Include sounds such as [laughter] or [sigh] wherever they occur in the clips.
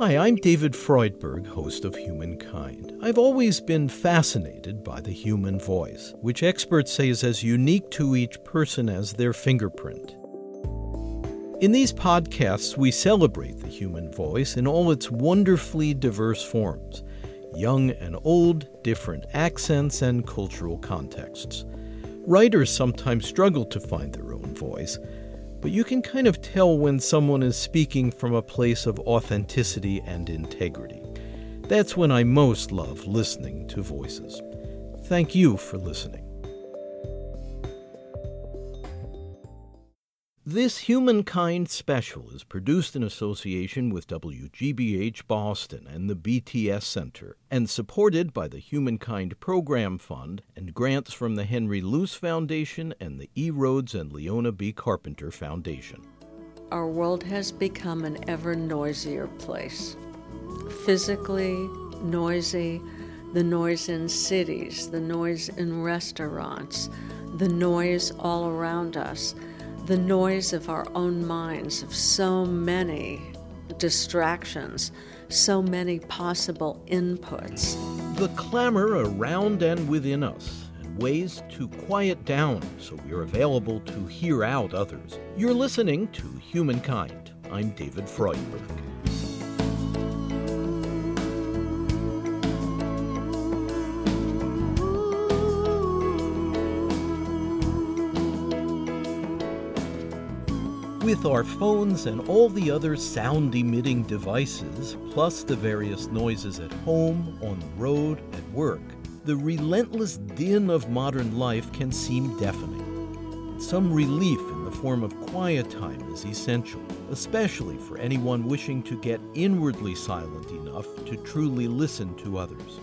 Hi, I'm David Freudberg, host of Humankind. I've always been fascinated by the human voice, which experts say is as unique to each person as their fingerprint. In these podcasts, we celebrate the human voice in all its wonderfully diverse forms young and old, different accents, and cultural contexts. Writers sometimes struggle to find their own voice, but you can kind of tell when someone is speaking from a place of authenticity and integrity. That's when I most love listening to voices. Thank you for listening. This Humankind special is produced in association with WGBH Boston and the BTS Center and supported by the Humankind Program Fund and grants from the Henry Luce Foundation and the E. Rhodes and Leona B. Carpenter Foundation. Our world has become an ever noisier place. Physically noisy, the noise in cities, the noise in restaurants, the noise all around us the noise of our own minds, of so many distractions, so many possible inputs. The clamor around and within us, and ways to quiet down so we're available to hear out others. You're listening to Humankind. I'm David Freudberg. With our phones and all the other sound emitting devices, plus the various noises at home, on the road, at work, the relentless din of modern life can seem deafening. Some relief in the form of quiet time is essential, especially for anyone wishing to get inwardly silent enough to truly listen to others.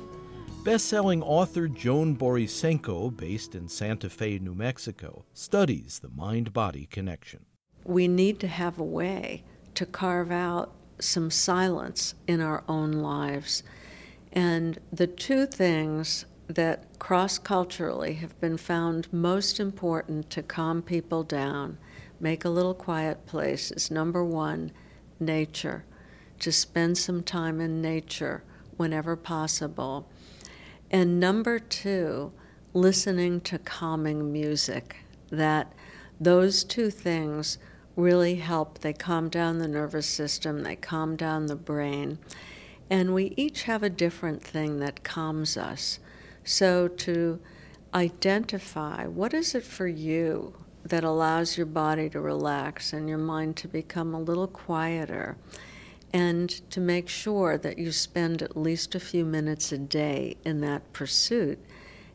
Best-selling author Joan Borysenko, based in Santa Fe, New Mexico, studies the mind-body connection we need to have a way to carve out some silence in our own lives. And the two things that cross culturally have been found most important to calm people down, make a little quiet place, is number one, nature. To spend some time in nature whenever possible. And number two, listening to calming music. That those two things really help. They calm down the nervous system, they calm down the brain. And we each have a different thing that calms us. So to identify what is it for you that allows your body to relax and your mind to become a little quieter and to make sure that you spend at least a few minutes a day in that pursuit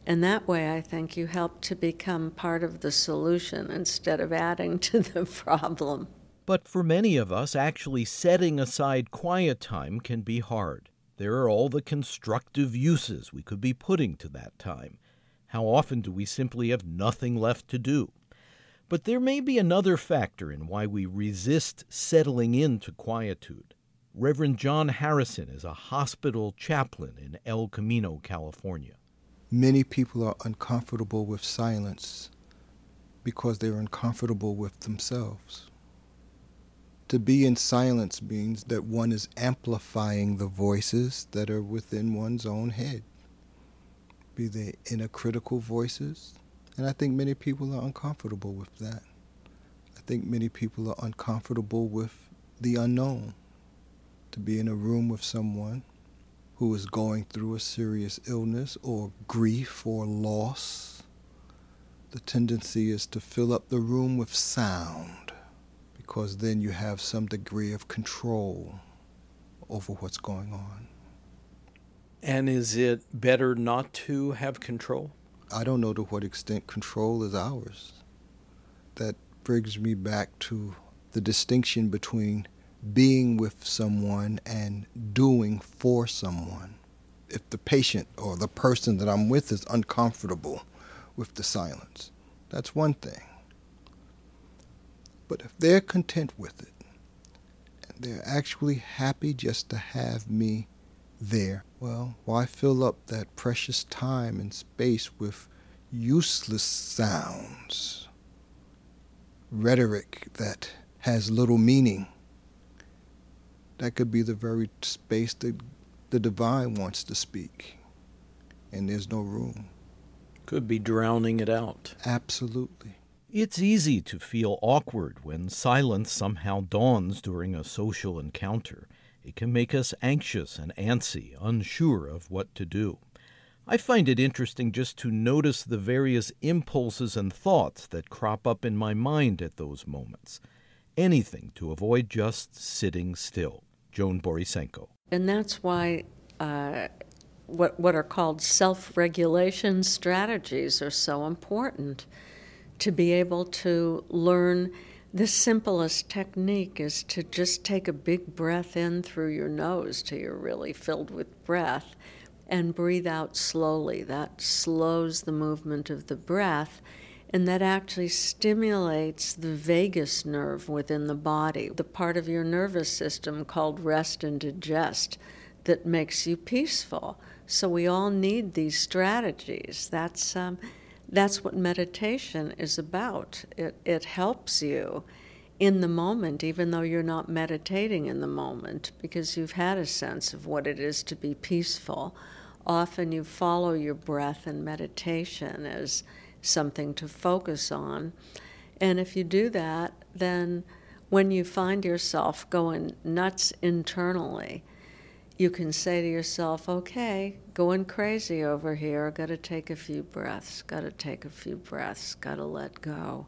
and that way, I think you help to become part of the solution instead of adding [laughs] to the problem. But for many of us, actually setting aside quiet time can be hard. There are all the constructive uses we could be putting to that time. How often do we simply have nothing left to do? But there may be another factor in why we resist settling into quietude. Reverend John Harrison is a hospital chaplain in El Camino, California. Many people are uncomfortable with silence because they're uncomfortable with themselves. To be in silence means that one is amplifying the voices that are within one's own head, be they inner critical voices. And I think many people are uncomfortable with that. I think many people are uncomfortable with the unknown. To be in a room with someone who is going through a serious illness or grief or loss, the tendency is to fill up the room with sound because then you have some degree of control over what's going on. And is it better not to have control? I don't know to what extent control is ours. That brings me back to the distinction between being with someone and doing for someone. If the patient or the person that I'm with is uncomfortable with the silence, that's one thing. But if they're content with it, and they're actually happy just to have me there, well, why fill up that precious time and space with useless sounds, rhetoric that has little meaning? That could be the very space that the divine wants to speak, and there's no room. Could be drowning it out. Absolutely. It's easy to feel awkward when silence somehow dawns during a social encounter. It can make us anxious and antsy, unsure of what to do. I find it interesting just to notice the various impulses and thoughts that crop up in my mind at those moments. Anything to avoid just sitting still. Joan Borysenko. And that's why uh, what, what are called self regulation strategies are so important to be able to learn. The simplest technique is to just take a big breath in through your nose till you're really filled with breath and breathe out slowly. That slows the movement of the breath and that actually stimulates the vagus nerve within the body, the part of your nervous system called rest and digest that makes you peaceful. So we all need these strategies. That's um, that's what meditation is about. It it helps you in the moment, even though you're not meditating in the moment, because you've had a sense of what it is to be peaceful often you follow your breath and meditation as something to focus on. And if you do that, then when you find yourself going nuts internally, you can say to yourself, okay, going crazy over here, got to take a few breaths, got to take a few breaths, got to let go.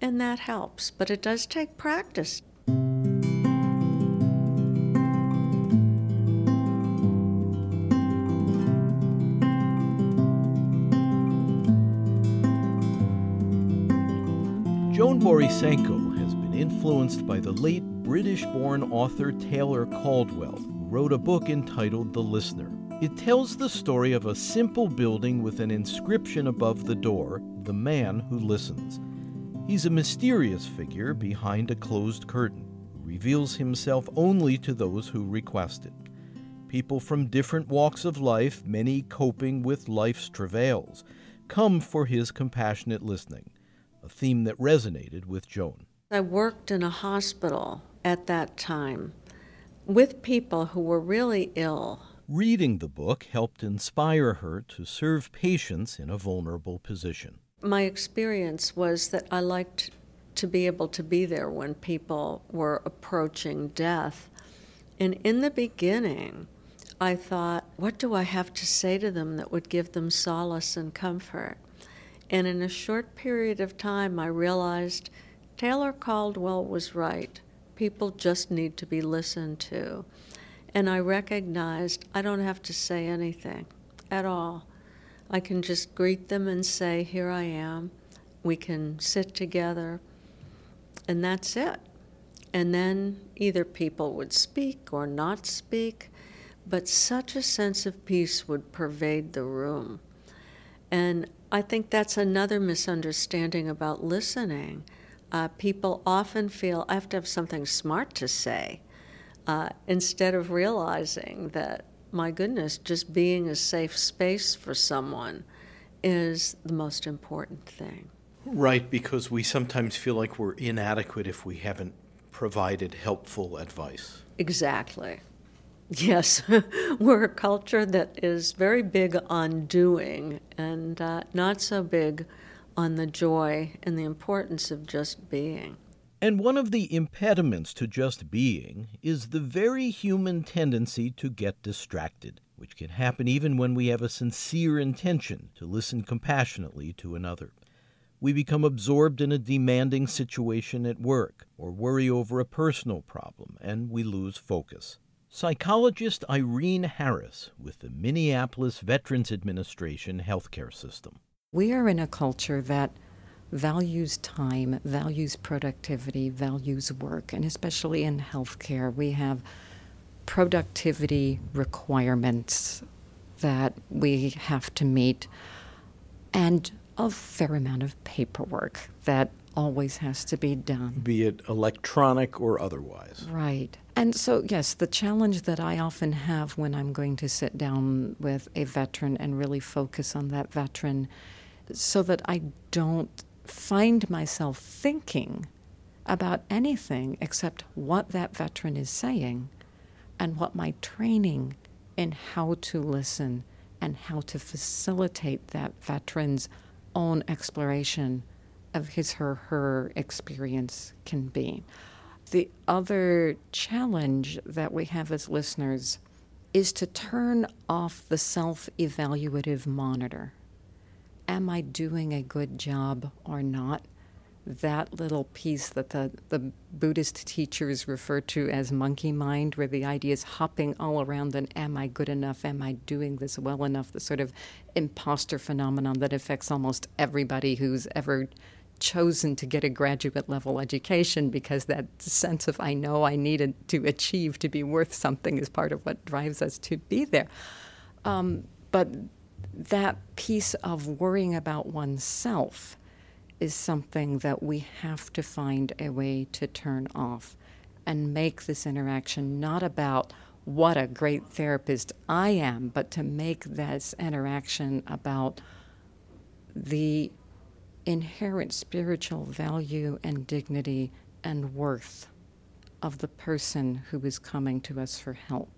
And that helps, but it does take practice. Joan Borysenko has been influenced by the late British born author Taylor Caldwell, who wrote a book entitled The Listener. It tells the story of a simple building with an inscription above the door The Man Who Listens. He's a mysterious figure behind a closed curtain who reveals himself only to those who request it. People from different walks of life, many coping with life's travails, come for his compassionate listening a theme that resonated with Joan. I worked in a hospital at that time with people who were really ill. Reading the book helped inspire her to serve patients in a vulnerable position. My experience was that I liked to be able to be there when people were approaching death. And in the beginning, I thought, what do I have to say to them that would give them solace and comfort? And in a short period of time, I realized Taylor Caldwell was right. People just need to be listened to. And I recognized I don't have to say anything at all. I can just greet them and say, Here I am. We can sit together. And that's it. And then either people would speak or not speak, but such a sense of peace would pervade the room. And I think that's another misunderstanding about listening. Uh, people often feel I have to have something smart to say uh, instead of realizing that, my goodness, just being a safe space for someone is the most important thing. Right, because we sometimes feel like we're inadequate if we haven't provided helpful advice. Exactly. Yes, [laughs] we're a culture that is very big on doing and uh, not so big on the joy and the importance of just being. And one of the impediments to just being is the very human tendency to get distracted, which can happen even when we have a sincere intention to listen compassionately to another. We become absorbed in a demanding situation at work or worry over a personal problem, and we lose focus. Psychologist Irene Harris with the Minneapolis Veterans Administration healthcare system. We are in a culture that values time, values productivity, values work, and especially in healthcare, we have productivity requirements that we have to meet and a fair amount of paperwork that always has to be done. Be it electronic or otherwise. Right. And so, yes, the challenge that I often have when I'm going to sit down with a veteran and really focus on that veteran so that I don't find myself thinking about anything except what that veteran is saying and what my training in how to listen and how to facilitate that veteran's own exploration of his or her experience can be. The other challenge that we have as listeners is to turn off the self evaluative monitor. Am I doing a good job or not? that little piece that the, the Buddhist teachers refer to as monkey mind, where the idea is hopping all around and am I good enough? Am I doing this well enough? The sort of imposter phenomenon that affects almost everybody who's ever chosen to get a graduate level education because that sense of I know I needed to achieve to be worth something is part of what drives us to be there. Um, but that piece of worrying about oneself is something that we have to find a way to turn off and make this interaction not about what a great therapist I am, but to make this interaction about the inherent spiritual value and dignity and worth of the person who is coming to us for help.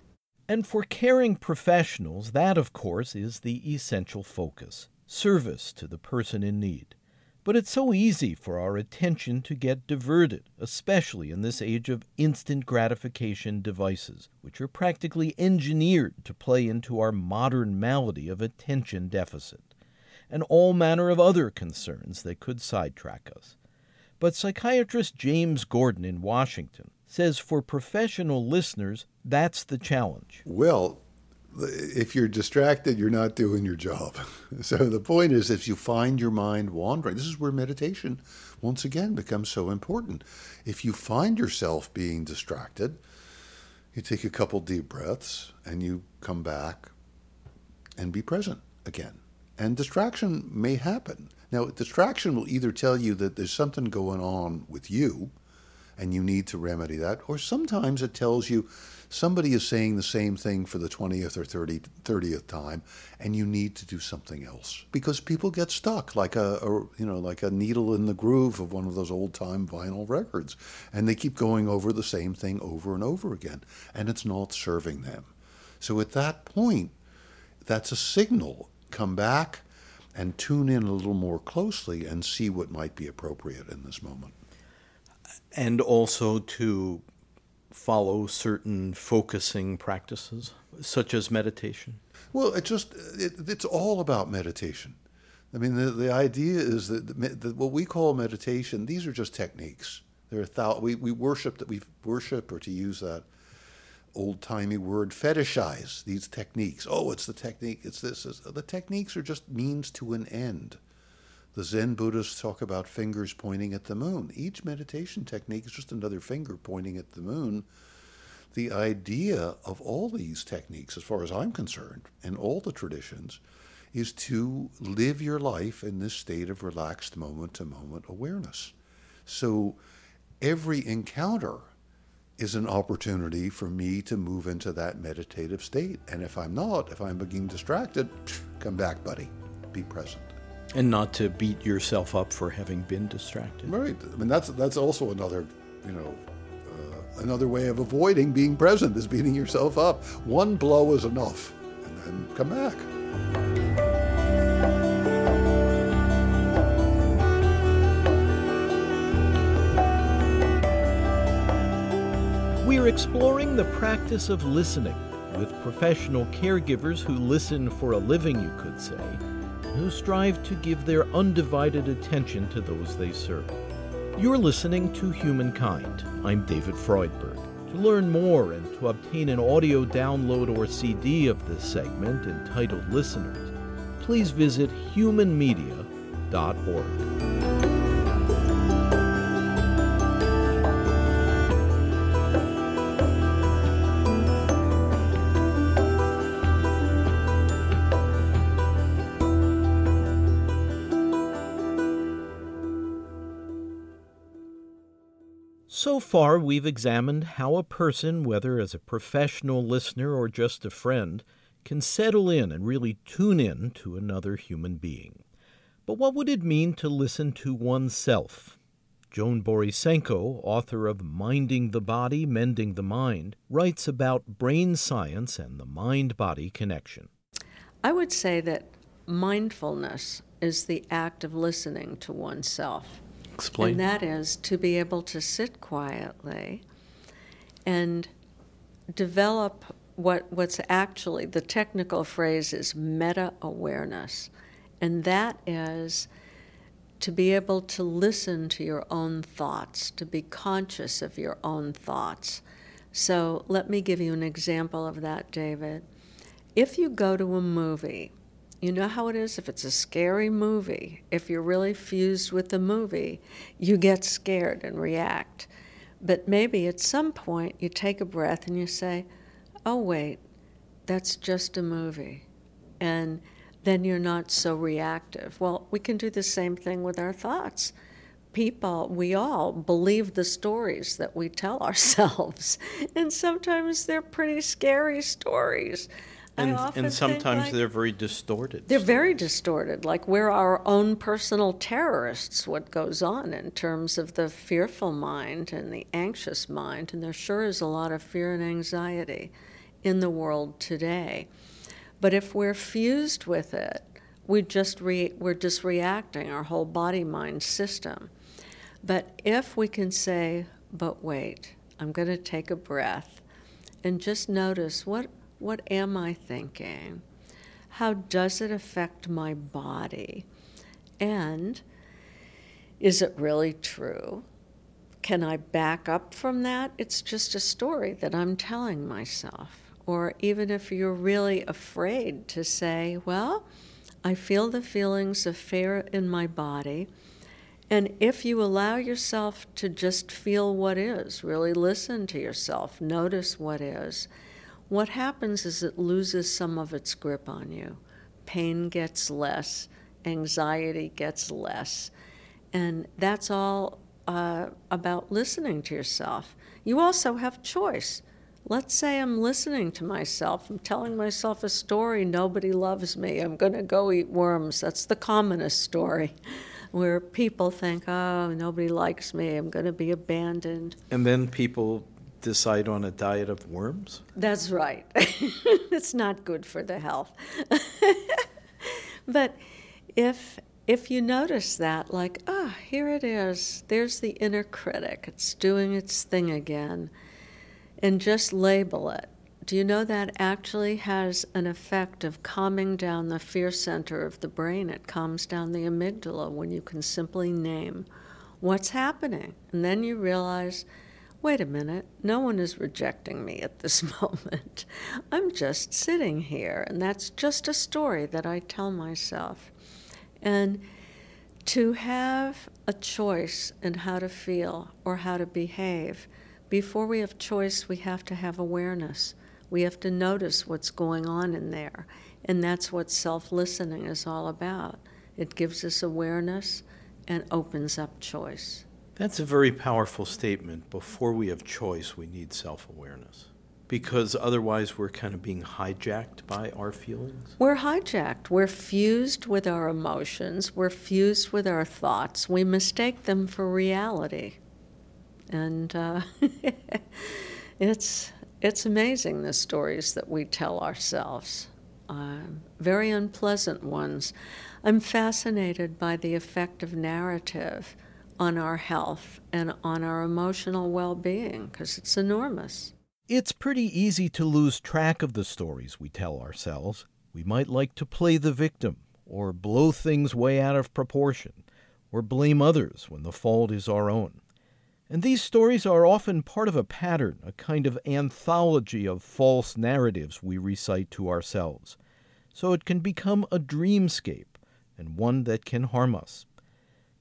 And for caring professionals, that, of course, is the essential focus service to the person in need. But it's so easy for our attention to get diverted, especially in this age of instant gratification devices, which are practically engineered to play into our modern malady of attention deficit, and all manner of other concerns that could sidetrack us. But psychiatrist James Gordon in Washington says for professional listeners, that's the challenge. Well, if you're distracted, you're not doing your job. [laughs] So the point is, if you find your mind wandering, this is where meditation once again becomes so important. If you find yourself being distracted, you take a couple deep breaths and you come back and be present again. And distraction may happen. Now, distraction will either tell you that there's something going on with you and you need to remedy that, or sometimes it tells you somebody is saying the same thing for the 20th or 30, 30th time and you need to do something else. Because people get stuck like a, a, you know like a needle in the groove of one of those old time vinyl records. And they keep going over the same thing over and over again and it's not serving them. So at that point that's a signal come back and tune in a little more closely and see what might be appropriate in this moment and also to follow certain focusing practices, such as meditation? Well, it just it, it's all about meditation. I mean, the, the idea is that, the, that what we call meditation, these are just techniques. There are thou- we, we worship that we worship, or to use that old timey word, fetishize these techniques. Oh, it's the technique. It's this. It's, the techniques are just means to an end. The Zen Buddhists talk about fingers pointing at the moon. Each meditation technique is just another finger pointing at the moon. The idea of all these techniques, as far as I'm concerned, in all the traditions, is to live your life in this state of relaxed moment to moment awareness. So every encounter is an opportunity for me to move into that meditative state. And if I'm not, if I'm being distracted, [sniffs] come back, buddy. Be present. And not to beat yourself up for having been distracted. Right. I mean, that's that's also another, you know, uh, another way of avoiding being present is beating yourself up. One blow is enough, and then come back. Exploring the practice of listening with professional caregivers who listen for a living, you could say who strive to give their undivided attention to those they serve. You're listening to Humankind. I'm David Freudberg. To learn more and to obtain an audio download or CD of this segment entitled Listeners, please visit humanmedia.org. far, we've examined how a person, whether as a professional listener or just a friend, can settle in and really tune in to another human being. But what would it mean to listen to oneself? Joan Borysenko, author of Minding the Body, Mending the Mind, writes about brain science and the mind body connection. I would say that mindfulness is the act of listening to oneself. Explain. And that is to be able to sit quietly and develop what, what's actually the technical phrase is meta awareness. And that is to be able to listen to your own thoughts, to be conscious of your own thoughts. So let me give you an example of that, David. If you go to a movie, you know how it is if it's a scary movie, if you're really fused with the movie, you get scared and react. But maybe at some point you take a breath and you say, oh, wait, that's just a movie. And then you're not so reactive. Well, we can do the same thing with our thoughts. People, we all believe the stories that we tell [laughs] ourselves, and sometimes they're pretty scary stories. And, and sometimes like they're very distorted. They're very distorted. Like we're our own personal terrorists, what goes on in terms of the fearful mind and the anxious mind. And there sure is a lot of fear and anxiety in the world today. But if we're fused with it, we just re- we're just reacting our whole body mind system. But if we can say, but wait, I'm going to take a breath and just notice what, what am I thinking? How does it affect my body? And is it really true? Can I back up from that? It's just a story that I'm telling myself or even if you're really afraid to say, Well, I feel the feelings of fear in my body. And if you allow yourself to just feel what is, really listen to yourself, notice what is, what happens is it loses some of its grip on you. Pain gets less, anxiety gets less. And that's all uh, about listening to yourself. You also have choice. Let's say I'm listening to myself, I'm telling myself a story, nobody loves me, I'm going to go eat worms. That's the commonest story [laughs] where people think, oh, nobody likes me, I'm going to be abandoned. And then people decide on a diet of worms? That's right. [laughs] it's not good for the health. [laughs] but if if you notice that, like, ah, oh, here it is, there's the inner critic, it's doing its thing again and just label it. Do you know that actually has an effect of calming down the fear center of the brain? It calms down the amygdala when you can simply name what's happening. And then you realize wait a minute, no one is rejecting me at this [laughs] moment. I'm just sitting here, and that's just a story that I tell myself. And to have a choice in how to feel or how to behave before we have choice, we have to have awareness. We have to notice what's going on in there. And that's what self listening is all about. It gives us awareness and opens up choice. That's a very powerful statement. Before we have choice, we need self awareness. Because otherwise, we're kind of being hijacked by our feelings? We're hijacked. We're fused with our emotions. We're fused with our thoughts. We mistake them for reality and uh, [laughs] it's it's amazing the stories that we tell ourselves. Uh, very unpleasant ones. I'm fascinated by the effect of narrative on our health and on our emotional well being because it's enormous. It's pretty easy to lose track of the stories we tell ourselves. We might like to play the victim, or blow things way out of proportion, or blame others when the fault is our own. And these stories are often part of a pattern, a kind of anthology of false narratives we recite to ourselves. So it can become a dreamscape, and one that can harm us.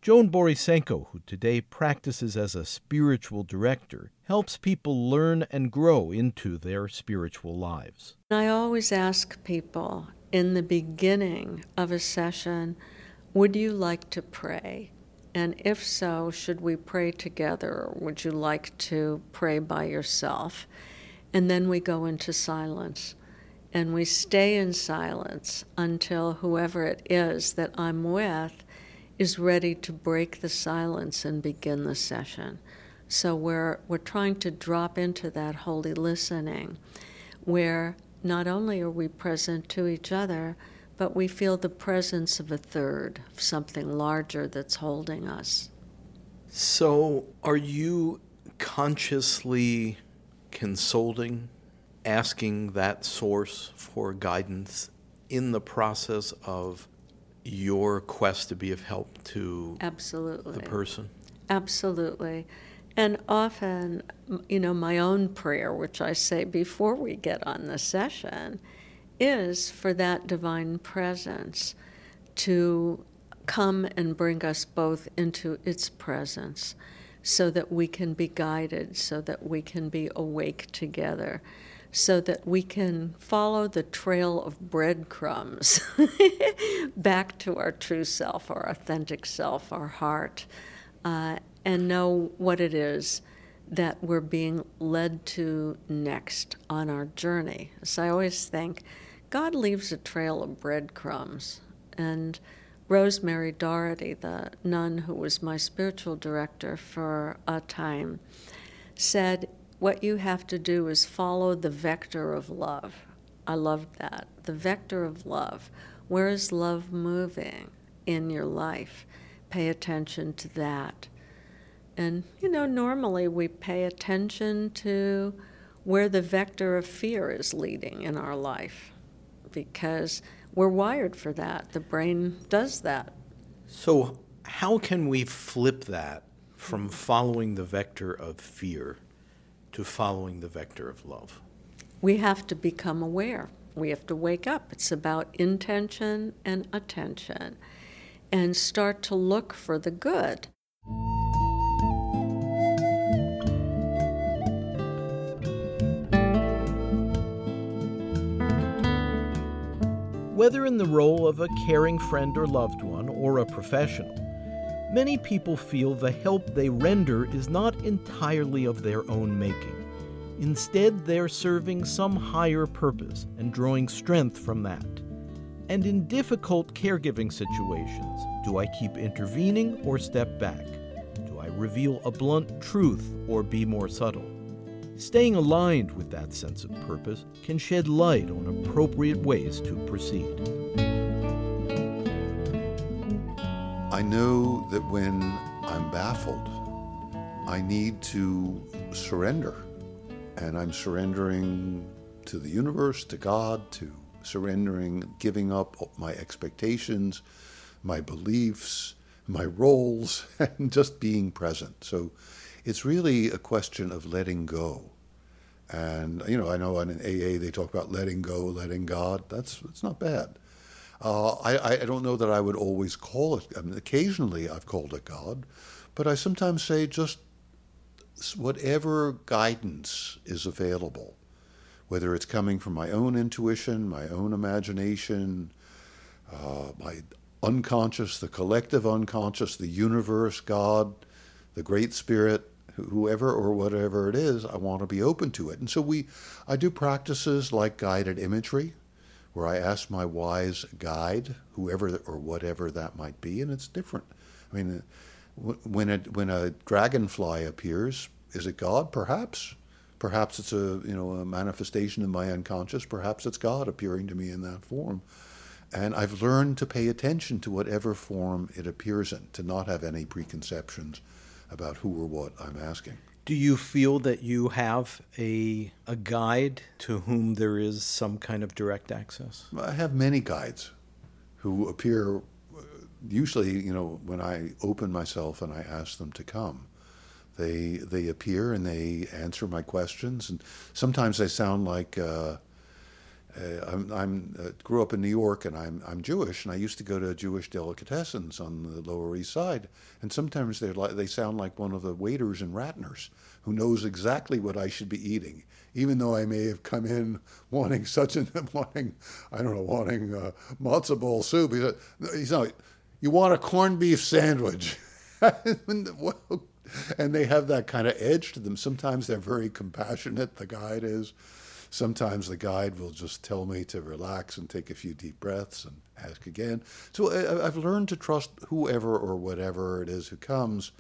Joan Borysenko, who today practices as a spiritual director, helps people learn and grow into their spiritual lives. I always ask people in the beginning of a session, would you like to pray? And if so, should we pray together or would you like to pray by yourself? And then we go into silence. And we stay in silence until whoever it is that I'm with is ready to break the silence and begin the session. So we're, we're trying to drop into that holy listening where not only are we present to each other, but we feel the presence of a third, something larger that's holding us. So, are you consciously consulting, asking that source for guidance in the process of your quest to be of help to Absolutely. the person? Absolutely. And often, you know, my own prayer, which I say before we get on the session, is for that divine presence to come and bring us both into its presence so that we can be guided, so that we can be awake together, so that we can follow the trail of breadcrumbs [laughs] back to our true self, our authentic self, our heart, uh, and know what it is that we're being led to next on our journey. So I always think God leaves a trail of breadcrumbs. And Rosemary Doherty, the nun who was my spiritual director for a time, said, What you have to do is follow the vector of love. I love that. The vector of love. Where is love moving in your life? Pay attention to that. And, you know, normally we pay attention to where the vector of fear is leading in our life because we're wired for that. The brain does that. So, how can we flip that from following the vector of fear to following the vector of love? We have to become aware. We have to wake up. It's about intention and attention and start to look for the good. Whether in the role of a caring friend or loved one or a professional, many people feel the help they render is not entirely of their own making. Instead, they're serving some higher purpose and drawing strength from that. And in difficult caregiving situations, do I keep intervening or step back? Do I reveal a blunt truth or be more subtle? Staying aligned with that sense of purpose can shed light on appropriate ways to proceed. I know that when I'm baffled, I need to surrender. And I'm surrendering to the universe, to God, to surrendering, giving up my expectations, my beliefs, my roles, [laughs] and just being present. So it's really a question of letting go. And you know, I know in AA they talk about letting go, letting God. That's it's not bad. Uh, I, I don't know that I would always call it. I mean, occasionally I've called it God, but I sometimes say just whatever guidance is available, whether it's coming from my own intuition, my own imagination, uh, my unconscious, the collective unconscious, the universe, God, the Great Spirit, whoever or whatever it is, I want to be open to it. And so we, I do practices like guided imagery, where I ask my wise guide, whoever or whatever that might be, and it's different. I mean, uh, when it, when a dragonfly appears, is it God? Perhaps. Perhaps it's a you know a manifestation of my unconscious. Perhaps it's God appearing to me in that form. And I've learned to pay attention to whatever form it appears in, to not have any preconceptions about who or what I'm asking. Do you feel that you have a, a guide to whom there is some kind of direct access? I have many guides who appear, usually, you know, when I open myself and I ask them to come. They, they appear and they answer my questions, and sometimes they sound like uh, uh, I'm, I'm uh, grew up in New York and I'm I'm Jewish and I used to go to Jewish delicatessens on the Lower East Side. And sometimes they like they sound like one of the waiters in Ratner's who knows exactly what I should be eating even though I may have come in wanting such an [laughs] wanting I don't know wanting uh, matzo ball soup. He's, like, he's not you want a corned beef sandwich. [laughs] And they have that kind of edge to them. Sometimes they're very compassionate the guide is Sometimes the guide will just tell me to relax and take a few deep breaths and ask again. So I, I've learned to trust whoever or whatever it is who comes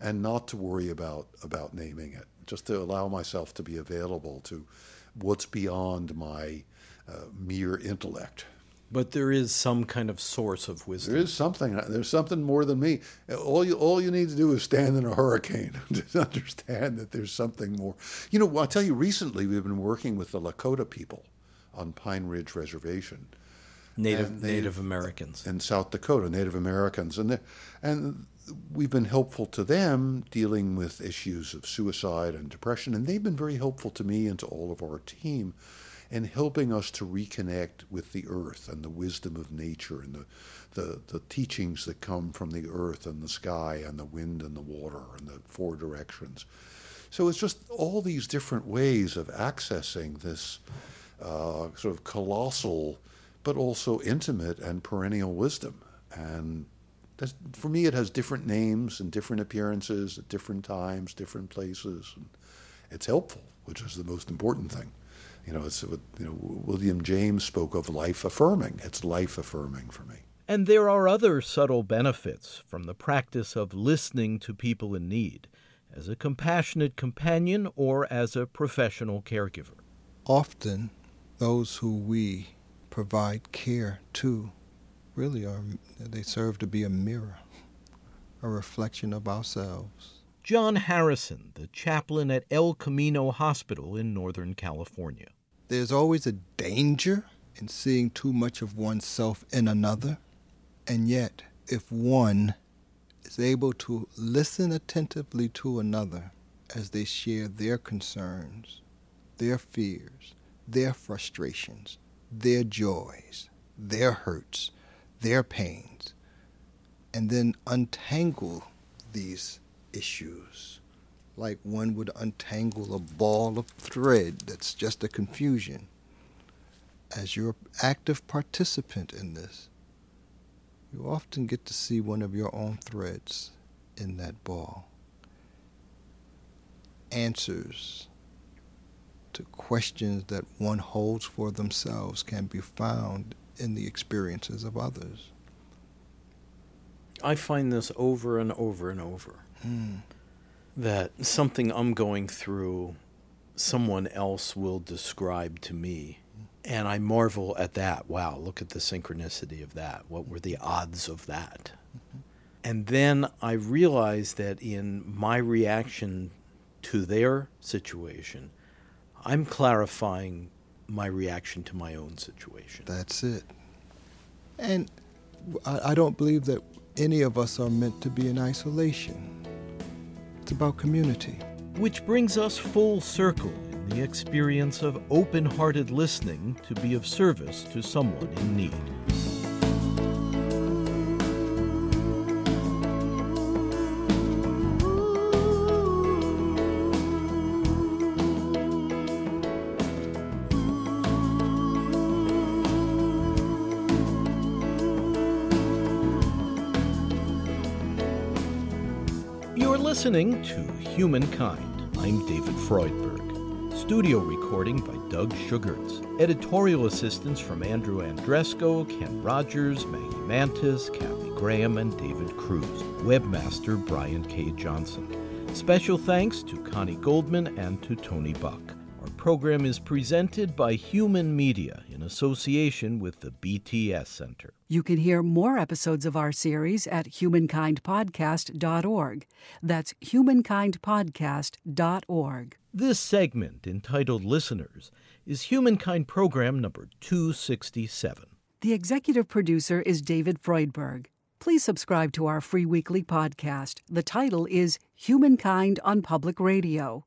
and not to worry about, about naming it, just to allow myself to be available to what's beyond my uh, mere intellect. But there is some kind of source of wisdom. There is something. Uh, there's something more than me. All you all you need to do is stand in a hurricane [laughs] to understand that there's something more. You know, I'll tell you. Recently, we've been working with the Lakota people on Pine Ridge Reservation, Native Native Americans in South Dakota, Native Americans, and and we've been helpful to them dealing with issues of suicide and depression, and they've been very helpful to me and to all of our team and helping us to reconnect with the earth and the wisdom of nature and the, the, the teachings that come from the earth and the sky and the wind and the water and the four directions. So it's just all these different ways of accessing this uh, sort of colossal, but also intimate and perennial wisdom. And for me, it has different names and different appearances at different times, different places. And it's helpful, which is the most important thing. You know, it's what you know, William James spoke of life affirming. It's life affirming for me. And there are other subtle benefits from the practice of listening to people in need as a compassionate companion or as a professional caregiver. Often, those who we provide care to really are, they serve to be a mirror, a reflection of ourselves. John Harrison, the chaplain at El Camino Hospital in Northern California. There's always a danger in seeing too much of oneself in another, and yet, if one is able to listen attentively to another as they share their concerns, their fears, their frustrations, their joys, their hurts, their pains, and then untangle these issues like one would untangle a ball of thread that's just a confusion. As you're an active participant in this, you often get to see one of your own threads in that ball. Answers to questions that one holds for themselves can be found in the experiences of others. I find this over and over and over. Mm. That something I'm going through, someone else will describe to me. And I marvel at that. Wow, look at the synchronicity of that. What were the odds of that? Mm-hmm. And then I realize that in my reaction to their situation, I'm clarifying my reaction to my own situation. That's it. And I, I don't believe that any of us are meant to be in isolation. It's about community. Which brings us full circle in the experience of open hearted listening to be of service to someone in need. Listening to Humankind. I'm David Freudberg. Studio recording by Doug Sugarts. Editorial assistance from Andrew Andresco, Ken Rogers, Maggie Mantis, Kathy Graham, and David Cruz. Webmaster Brian K. Johnson. Special thanks to Connie Goldman and to Tony Buck program is presented by Human Media in association with the BTS Center. You can hear more episodes of our series at humankindpodcast.org. That's humankindpodcast.org. This segment, entitled Listeners, is Humankind Program number 267. The executive producer is David Freudberg. Please subscribe to our free weekly podcast. The title is Humankind on Public Radio.